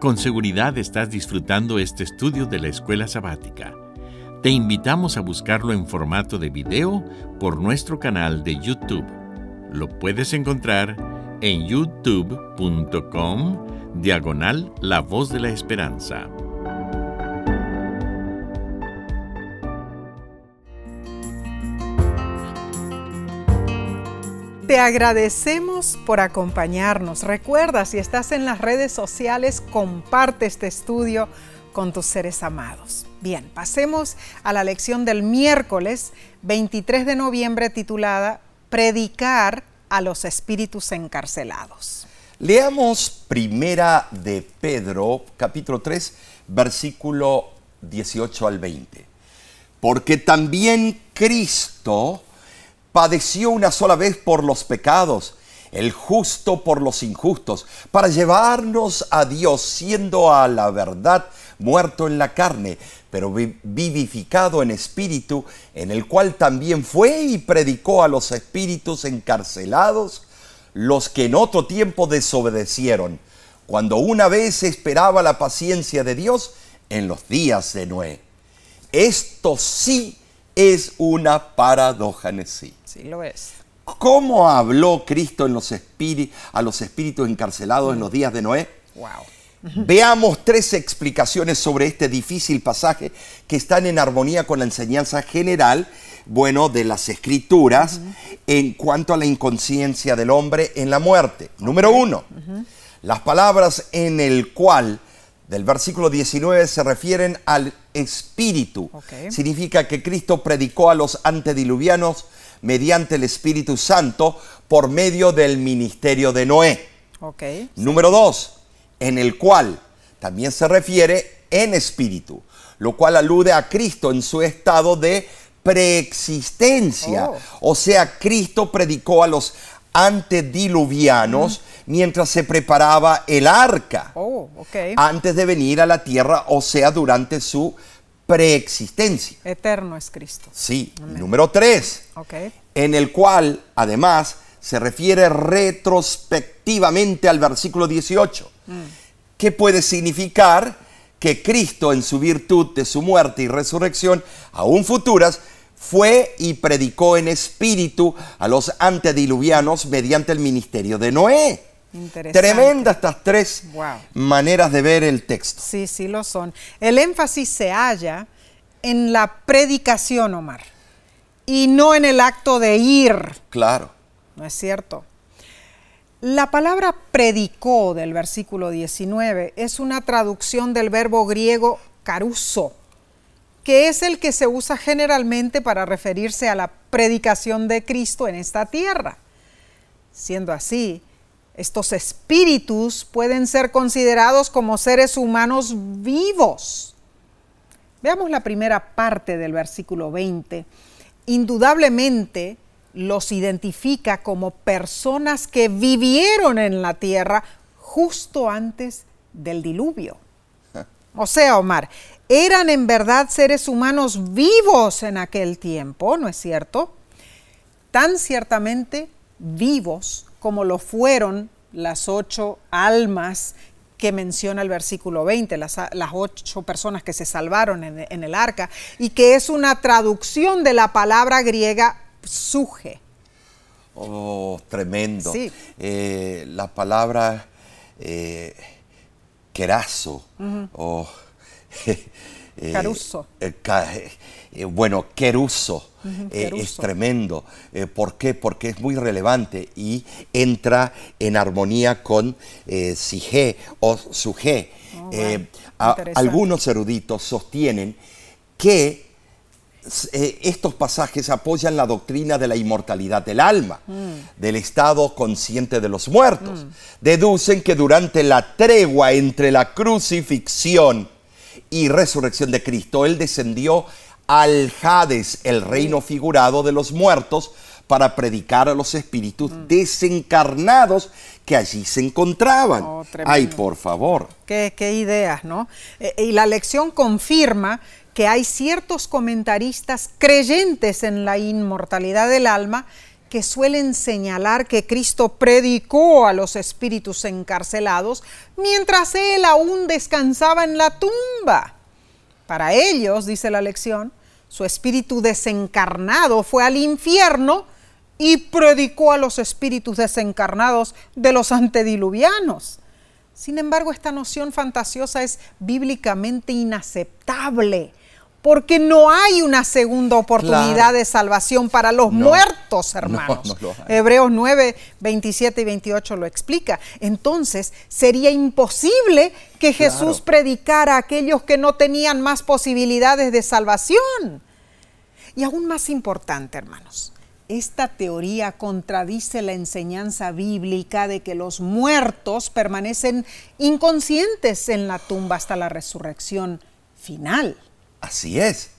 Con seguridad estás disfrutando este estudio de la escuela sabática. Te invitamos a buscarlo en formato de video por nuestro canal de YouTube. Lo puedes encontrar en youtube.com diagonal La Voz de la Esperanza. Te agradecemos por acompañarnos. Recuerda, si estás en las redes sociales, comparte este estudio con tus seres amados. Bien, pasemos a la lección del miércoles 23 de noviembre titulada Predicar a los espíritus encarcelados. Leamos primera de Pedro, capítulo 3, versículo 18 al 20. Porque también Cristo padeció una sola vez por los pecados, el justo por los injustos, para llevarnos a Dios, siendo a la verdad muerto en la carne, pero vivificado en espíritu, en el cual también fue y predicó a los espíritus encarcelados, los que en otro tiempo desobedecieron, cuando una vez esperaba la paciencia de Dios en los días de Noé. Esto sí es una paradoja en sí. Sí lo es. ¿Cómo habló Cristo en los a los espíritus encarcelados en los días de Noé? Wow. Veamos tres explicaciones sobre este difícil pasaje que están en armonía con la enseñanza general, bueno, de las escrituras en cuanto a la inconsciencia del hombre en la muerte. Número uno, las palabras en el cual del versículo 19 se refieren al espíritu. Significa que Cristo predicó a los antediluvianos mediante el Espíritu Santo por medio del ministerio de Noé. Número dos, en el cual también se refiere en espíritu, lo cual alude a Cristo en su estado de preexistencia. Oh. O sea, Cristo predicó a los antediluvianos mientras se preparaba el arca, oh, antes de venir a la tierra, o sea, durante su preexistencia. Eterno es Cristo. Sí. Número tres, en el cual además se refiere retrospectivamente al versículo 18, mm. que puede significar que Cristo en su virtud de su muerte y resurrección, aún futuras, fue y predicó en espíritu a los antediluvianos mediante el ministerio de Noé. Tremenda estas tres maneras de ver el texto. Sí, sí lo son. El énfasis se halla en la predicación, Omar, y no en el acto de ir. Claro. ¿No es cierto? La palabra predicó del versículo 19 es una traducción del verbo griego caruso, que es el que se usa generalmente para referirse a la predicación de Cristo en esta tierra. Siendo así, estos espíritus pueden ser considerados como seres humanos vivos. Veamos la primera parte del versículo 20. Indudablemente los identifica como personas que vivieron en la tierra justo antes del diluvio. O sea, Omar, eran en verdad seres humanos vivos en aquel tiempo, ¿no es cierto? Tan ciertamente vivos como lo fueron las ocho almas que menciona el versículo 20, las, ocho personas que se salvaron en, el arca, y que es una traducción de la palabra griega suje. Oh, tremendo. Eh, la palabra eh, querazo, o eh, Caruso. bueno, queruso eh, es tremendo. Eh, ¿Por qué? Porque es muy relevante y entra en armonía con eh, Sige o Suje. Oh, algunos eruditos sostienen que estos pasajes apoyan la doctrina de la inmortalidad del alma, mm. del estado consciente de los muertos. Mm. Deducen que durante la tregua entre la crucifixión y resurrección de Cristo, Él descendió al Hades, el reino figurado de los muertos, para predicar a los espíritus mm. desencarnados que allí se encontraban. Oh, Ay, por favor. Qué, ideas, ¿no? Eh, y la lección confirma que hay ciertos comentaristas creyentes en la inmortalidad del alma que suelen señalar que Cristo predicó a los espíritus encarcelados mientras él aún descansaba en la tumba. Para ellos, dice la lección, su espíritu desencarnado fue al infierno y predicó a los espíritus desencarnados de los antediluvianos. Sin embargo, esta noción fantasiosa es bíblicamente inaceptable porque no hay una segunda oportunidad de salvación para los muertos, hermanos. Hebreos 9, 27 y 28 lo explica. Entonces, sería imposible que Jesús predicara a aquellos que no tenían más posibilidades de salvación. Y aún más importante, hermanos, esta teoría contradice la enseñanza bíblica de que los muertos permanecen inconscientes en la tumba hasta la resurrección final. Así es.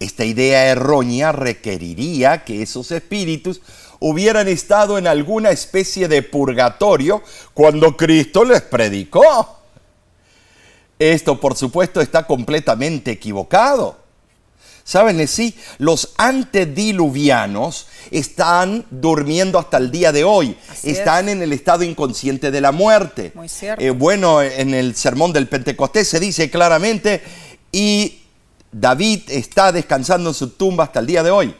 Esta idea errónea requeriría que esos espíritus hubieran estado en alguna especie de purgatorio cuando Cristo les predicó. Esto, por supuesto, está completamente equivocado. ¿Saben? Sí, los antediluvianos están durmiendo hasta el día de hoy. están en el estado inconsciente de la muerte. Muy cierto. Eh, bueno, en el sermón del Pentecostés se dice claramente, y David está descansando en su tumba hasta el día de hoy.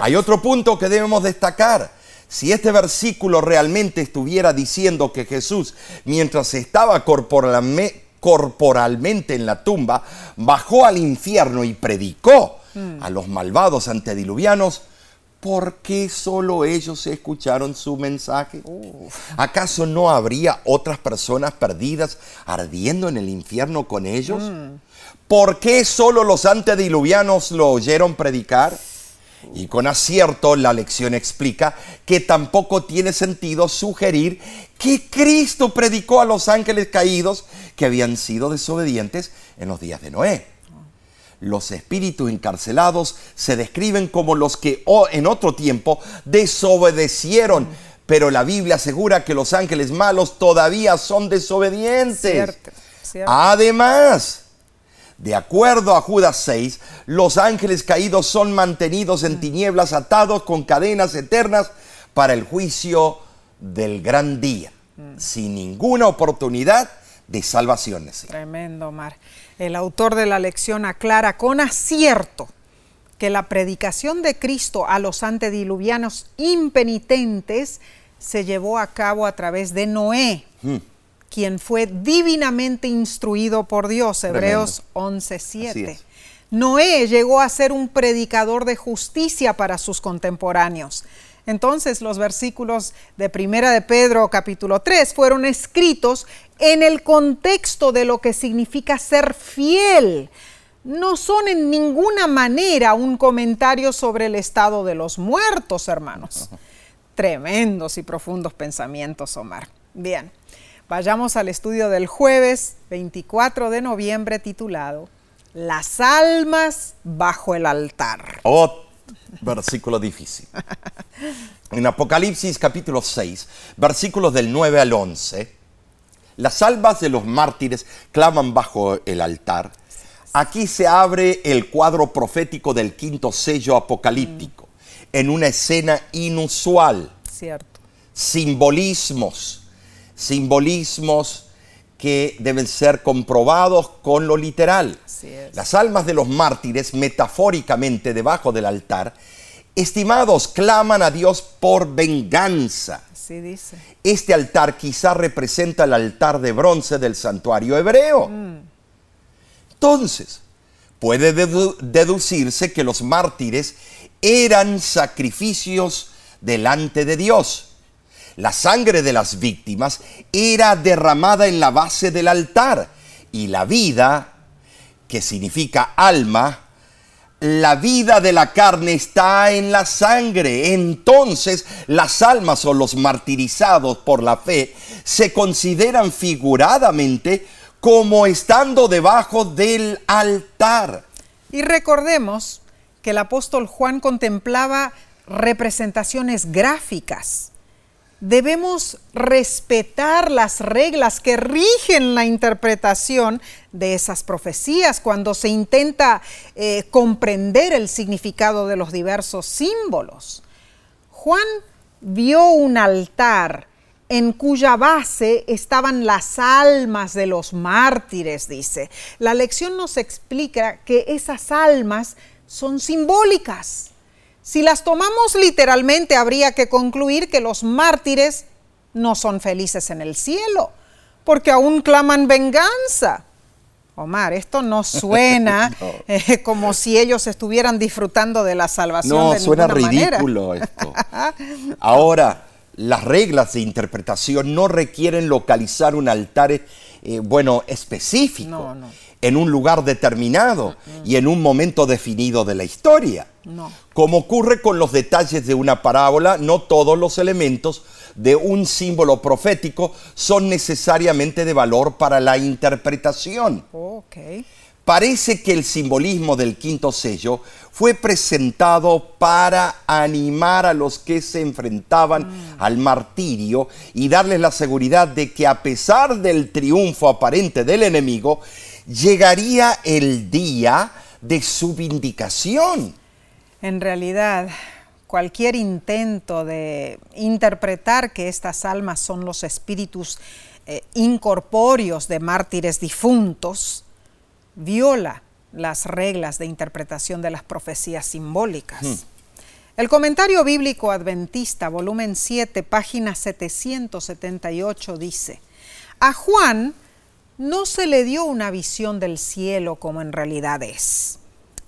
Hay otro punto que debemos destacar. Si este versículo realmente estuviera diciendo que Jesús, mientras estaba corporalmente en la tumba, bajó al infierno y predicó mm. a los malvados antediluvianos, ¿por qué solo ellos escucharon su mensaje? ¿Acaso no habría otras personas perdidas ardiendo en el infierno con ellos? Mm. ¿Por qué solo los antediluvianos lo oyeron predicar? Y con acierto la lección explica que tampoco tiene sentido sugerir que Cristo predicó a los ángeles caídos que habían sido desobedientes en los días de Noé. Los espíritus encarcelados se describen como los que en otro tiempo desobedecieron, pero la Biblia asegura que los ángeles malos todavía son desobedientes. Además, de acuerdo a Judas 6, los ángeles caídos son mantenidos en tinieblas atados con cadenas eternas para el juicio del gran día, sin ninguna oportunidad de salvación. Tremendo, Mar. El autor de la lección aclara con acierto que la predicación de Cristo a los antediluvianos impenitentes se llevó a cabo a través de Noé, quien fue divinamente instruido por Dios, Hebreos 11:7. Noé llegó a ser un predicador de justicia para sus contemporáneos. Entonces los versículos de Primera de Pedro capítulo 3 fueron escritos en el contexto de lo que significa ser fiel. No son en ninguna manera un comentario sobre el estado de los muertos, hermanos. Tremendos y profundos pensamientos, Omar. Bien, vayamos al estudio del jueves 24 de noviembre titulado Las almas bajo el altar. Oh, versículo difícil. En Apocalipsis capítulo 6, versículos del 9 al 11, las almas de los mártires claman bajo el altar. Aquí se abre el cuadro profético del quinto sello apocalíptico, en una escena inusual. Cierto. Simbolismos, simbolismos que deben ser comprobados con lo literal. Las almas de los mártires, metafóricamente debajo del altar, estimados, claman a Dios por venganza. Así dice. Este altar quizá representa el altar de bronce del santuario hebreo. Mm. Entonces, puede deducirse que los mártires eran sacrificios delante de Dios. La sangre de las víctimas era derramada en la base del altar y la vida, que significa alma, la vida de la carne está en la sangre. Entonces las almas o los martirizados por la fe se consideran figuradamente como estando debajo del altar. Y recordemos que el apóstol Juan contemplaba representaciones gráficas debemos respetar las reglas que rigen la interpretación de esas profecías cuando se intenta eh, comprender el significado de los diversos símbolos. Juan vio un altar en cuya base estaban las almas de los mártires, dice. La lección nos explica que esas almas son simbólicas si las tomamos literalmente, habría que concluir que los mártires no son felices en el cielo, porque aún claman venganza. Omar, esto no suena eh, como si ellos estuvieran disfrutando de la salvación. No, suena ridículo esto. Ahora, las reglas de interpretación no requieren localizar un altar, eh, bueno, específico. No, no en un lugar determinado y en un momento definido de la historia. Como ocurre con los detalles de una parábola, no todos los elementos de un símbolo profético son necesariamente de valor para la interpretación. Parece que el simbolismo del quinto sello fue presentado para animar a los que se enfrentaban mm. al martirio y darles la seguridad de que a pesar del triunfo aparente del enemigo, llegaría el día de su vindicación. En realidad, cualquier intento de interpretar que estas almas son los espíritus eh, incorpóreos de mártires difuntos, viola las reglas de interpretación de las profecías simbólicas. Hmm. El comentario bíblico adventista, volumen 7, página 778, dice, a Juan no se le dio una visión del cielo como en realidad es.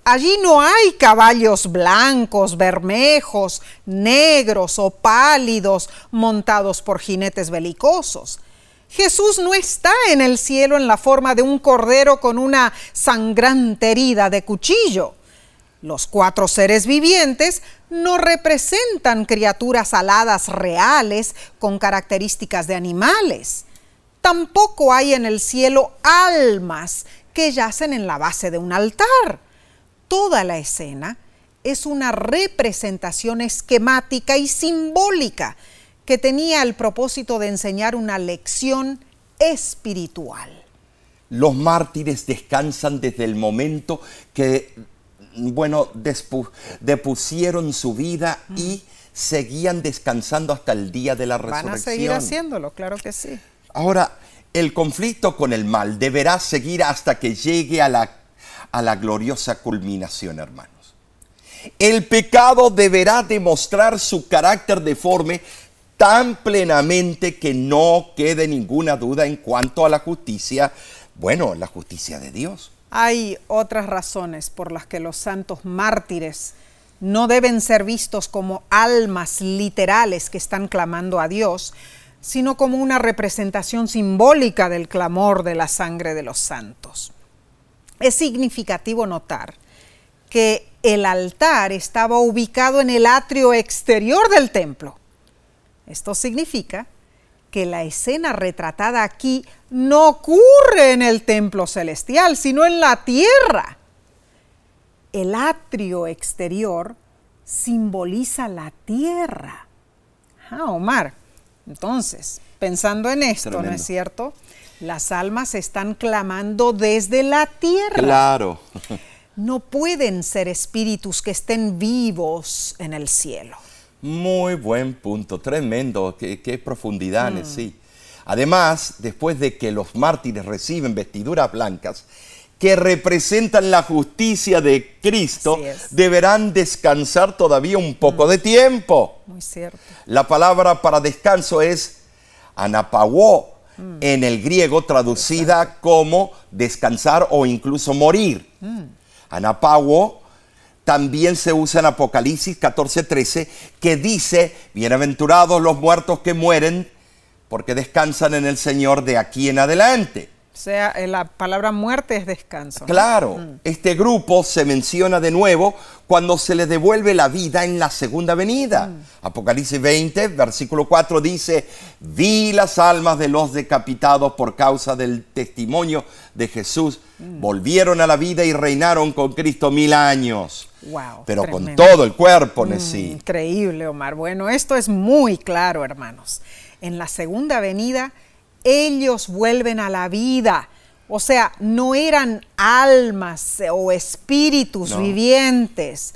Allí no hay caballos blancos, bermejos, negros o pálidos montados por jinetes belicosos. Jesús no está en el cielo en la forma de un cordero con una sangrante herida de cuchillo. Los cuatro seres vivientes no representan criaturas aladas reales con características de animales tampoco hay en el cielo almas que yacen en la base de un altar. Toda la escena es una representación esquemática y simbólica que tenía el propósito de enseñar una lección espiritual. Los mártires descansan desde el momento que, bueno, depusieron su vida y seguían descansando hasta el día de la resurrección. Van a seguir haciéndolo, claro que sí. Ahora, el conflicto con el mal deberá seguir hasta que llegue a la, a la gloriosa culminación, hermanos. El pecado deberá demostrar su carácter deforme tan plenamente que no quede ninguna duda en cuanto a la justicia, bueno, la justicia de Dios. Hay otras razones por las que los santos mártires no deben ser vistos como almas literales que están clamando a Dios, sino como una representación simbólica del clamor de la sangre de los santos. Es significativo notar que el altar estaba ubicado en el atrio exterior del templo. Esto significa que la escena retratada aquí no ocurre en el templo celestial, sino en la tierra. El atrio exterior simboliza la tierra. Ah, Omar, entonces, pensando en esto, ¿no es cierto? Las almas están clamando desde la tierra. Claro. No pueden ser espíritus que estén vivos en el cielo. Muy buen punto, tremendo, qué, profundidad, mm. sí. Además, después de que los mártires reciben vestiduras blancas, que representan la justicia de Cristo, deberán descansar todavía un poco mm. de tiempo. Muy cierto. La palabra para descanso es anapawó, mm. en el griego traducida como descansar o incluso morir. Mm. Anapawó también se usa en Apocalipsis 14:13, que dice, bienaventurados los muertos que mueren, porque descansan en el Señor de aquí en adelante. O sea, eh, la palabra muerte es descanso. Claro, mm. este grupo se menciona de nuevo cuando se le devuelve la vida en la segunda venida. Mm. Apocalipsis 20, versículo 4 dice, vi las almas de los decapitados por causa del testimonio de Jesús, mm. volvieron a la vida y reinaron con Cristo mil años. Wow, pero con todo el cuerpo, sí. Increíble, Omar. Bueno, esto es muy claro, hermanos. En la segunda venida, ellos vuelven a la vida. O sea, no eran almas o espíritus vivientes.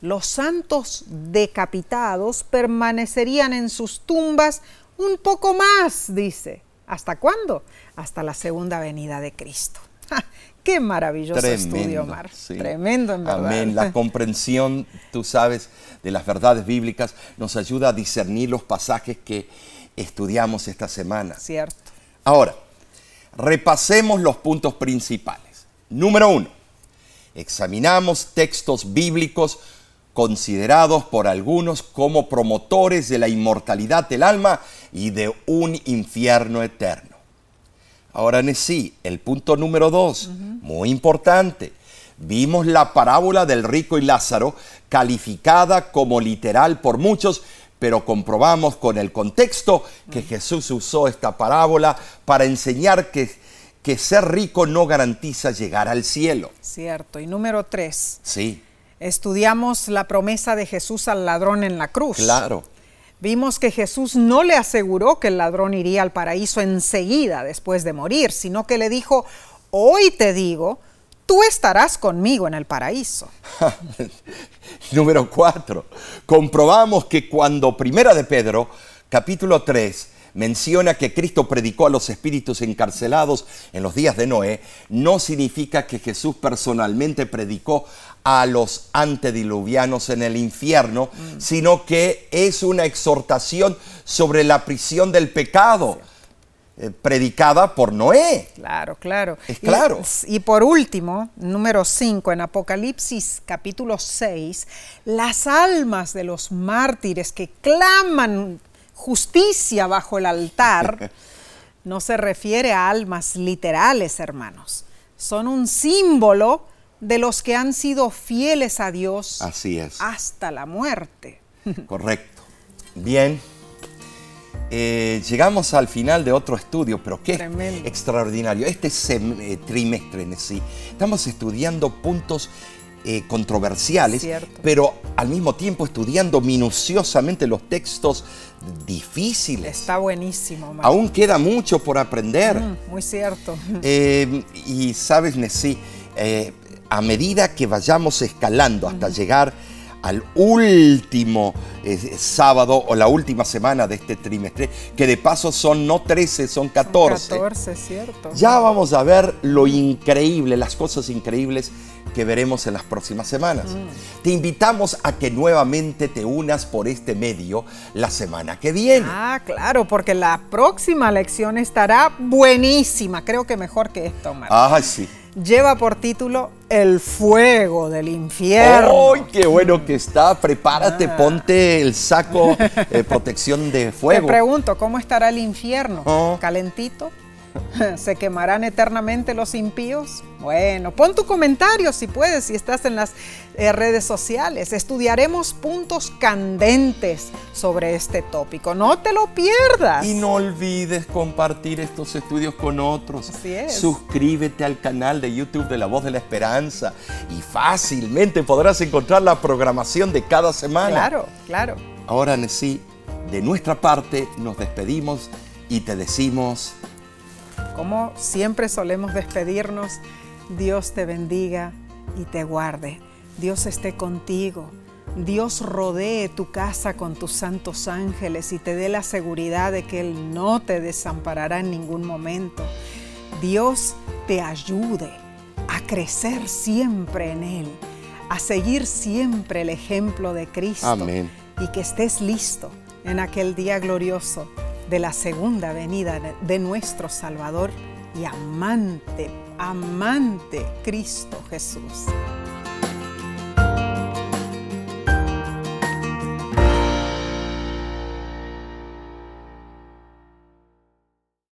Los santos decapitados permanecerían en sus tumbas un poco más, dice. ¿Hasta cuándo? Hasta la segunda venida de Cristo. Qué maravilloso estudio, Omar. Tremendo, en verdad. Amén. La comprensión, tú sabes, de las verdades bíblicas nos ayuda a discernir los pasajes que estudiamos esta semana. Cierto. Ahora, repasemos los puntos principales. Número uno, examinamos textos bíblicos considerados por algunos como promotores de la inmortalidad del alma y de un infierno eterno. Ahora, sí, el punto número dos, muy importante. Vimos la parábola del rico y Lázaro calificada como literal por muchos, pero comprobamos con el contexto que Jesús usó esta parábola para enseñar que, que ser rico no garantiza llegar al cielo. Cierto. Y número tres. Sí. Estudiamos la promesa de Jesús al ladrón en la cruz. Claro. Vimos que Jesús no le aseguró que el ladrón iría al paraíso enseguida después de morir, sino que le dijo, hoy te digo, tú estarás conmigo en el paraíso. Número cuatro, comprobamos que cuando Primera de Pedro, capítulo 3, menciona que Cristo predicó a los espíritus encarcelados en los días de Noé, no significa que Jesús personalmente predicó a los antediluvianos en el infierno, mm. sino que es una exhortación sobre la prisión del pecado. Eh, predicada por Noé. Claro, claro. Es claro. Y, por último, número 5, en Apocalipsis capítulo 6, las almas de los mártires que claman justicia bajo el altar, no se refiere a almas literales, hermanos. Son un símbolo de los que han sido fieles a Dios Así es. hasta la muerte. Correcto. Bien. Eh, llegamos al final de otro estudio, pero qué extraordinario. Este eh, trimestre en sí, estamos estudiando puntos eh, controversiales, pero al mismo tiempo estudiando minuciosamente los textos difíciles. Está buenísimo. Aún queda mucho por aprender. Mm, muy cierto. y sabes, Nessie, a medida que vayamos escalando hasta llegar al último eh, sábado o la última semana de este trimestre, que de paso son no 13, son 14. Son 14, cierto. Ya vamos a ver lo increíble, las cosas increíbles que veremos en las próximas semanas. Mm. Te invitamos a que nuevamente te unas por este medio la semana que viene. Ah, claro, porque la próxima lección estará buenísima. Creo que mejor que esto, Omar. Ah, sí. Lleva por título El fuego del infierno. ¡Ay, qué bueno que está! Prepárate, Ah. ponte el saco de protección de Te fuego. pregunto, ¿cómo estará el infierno? Oh. ¿Calentito? ¿Se quemarán eternamente los impíos? Bueno, pon tu comentario si puedes, si estás en las eh, redes sociales. Estudiaremos puntos candentes sobre este tópico. No te lo pierdas. Y no olvides compartir estos estudios con otros. Así es. Suscríbete al canal de YouTube de La Voz de la Esperanza y fácilmente podrás encontrar la programación de cada semana. Claro, claro. Ahora, sí, de nuestra parte nos despedimos y te decimos Como siempre solemos despedirnos, Dios te bendiga y te guarde. Dios esté contigo. Dios rodee tu casa con tus santos ángeles y te dé la seguridad de que Él no te desamparará en ningún momento. Dios te ayude a crecer siempre en Él, a seguir siempre el ejemplo de Cristo. Amén. Y que estés listo en aquel día glorioso de la segunda venida de- nuestro Salvador y amante, amante Cristo Jesús.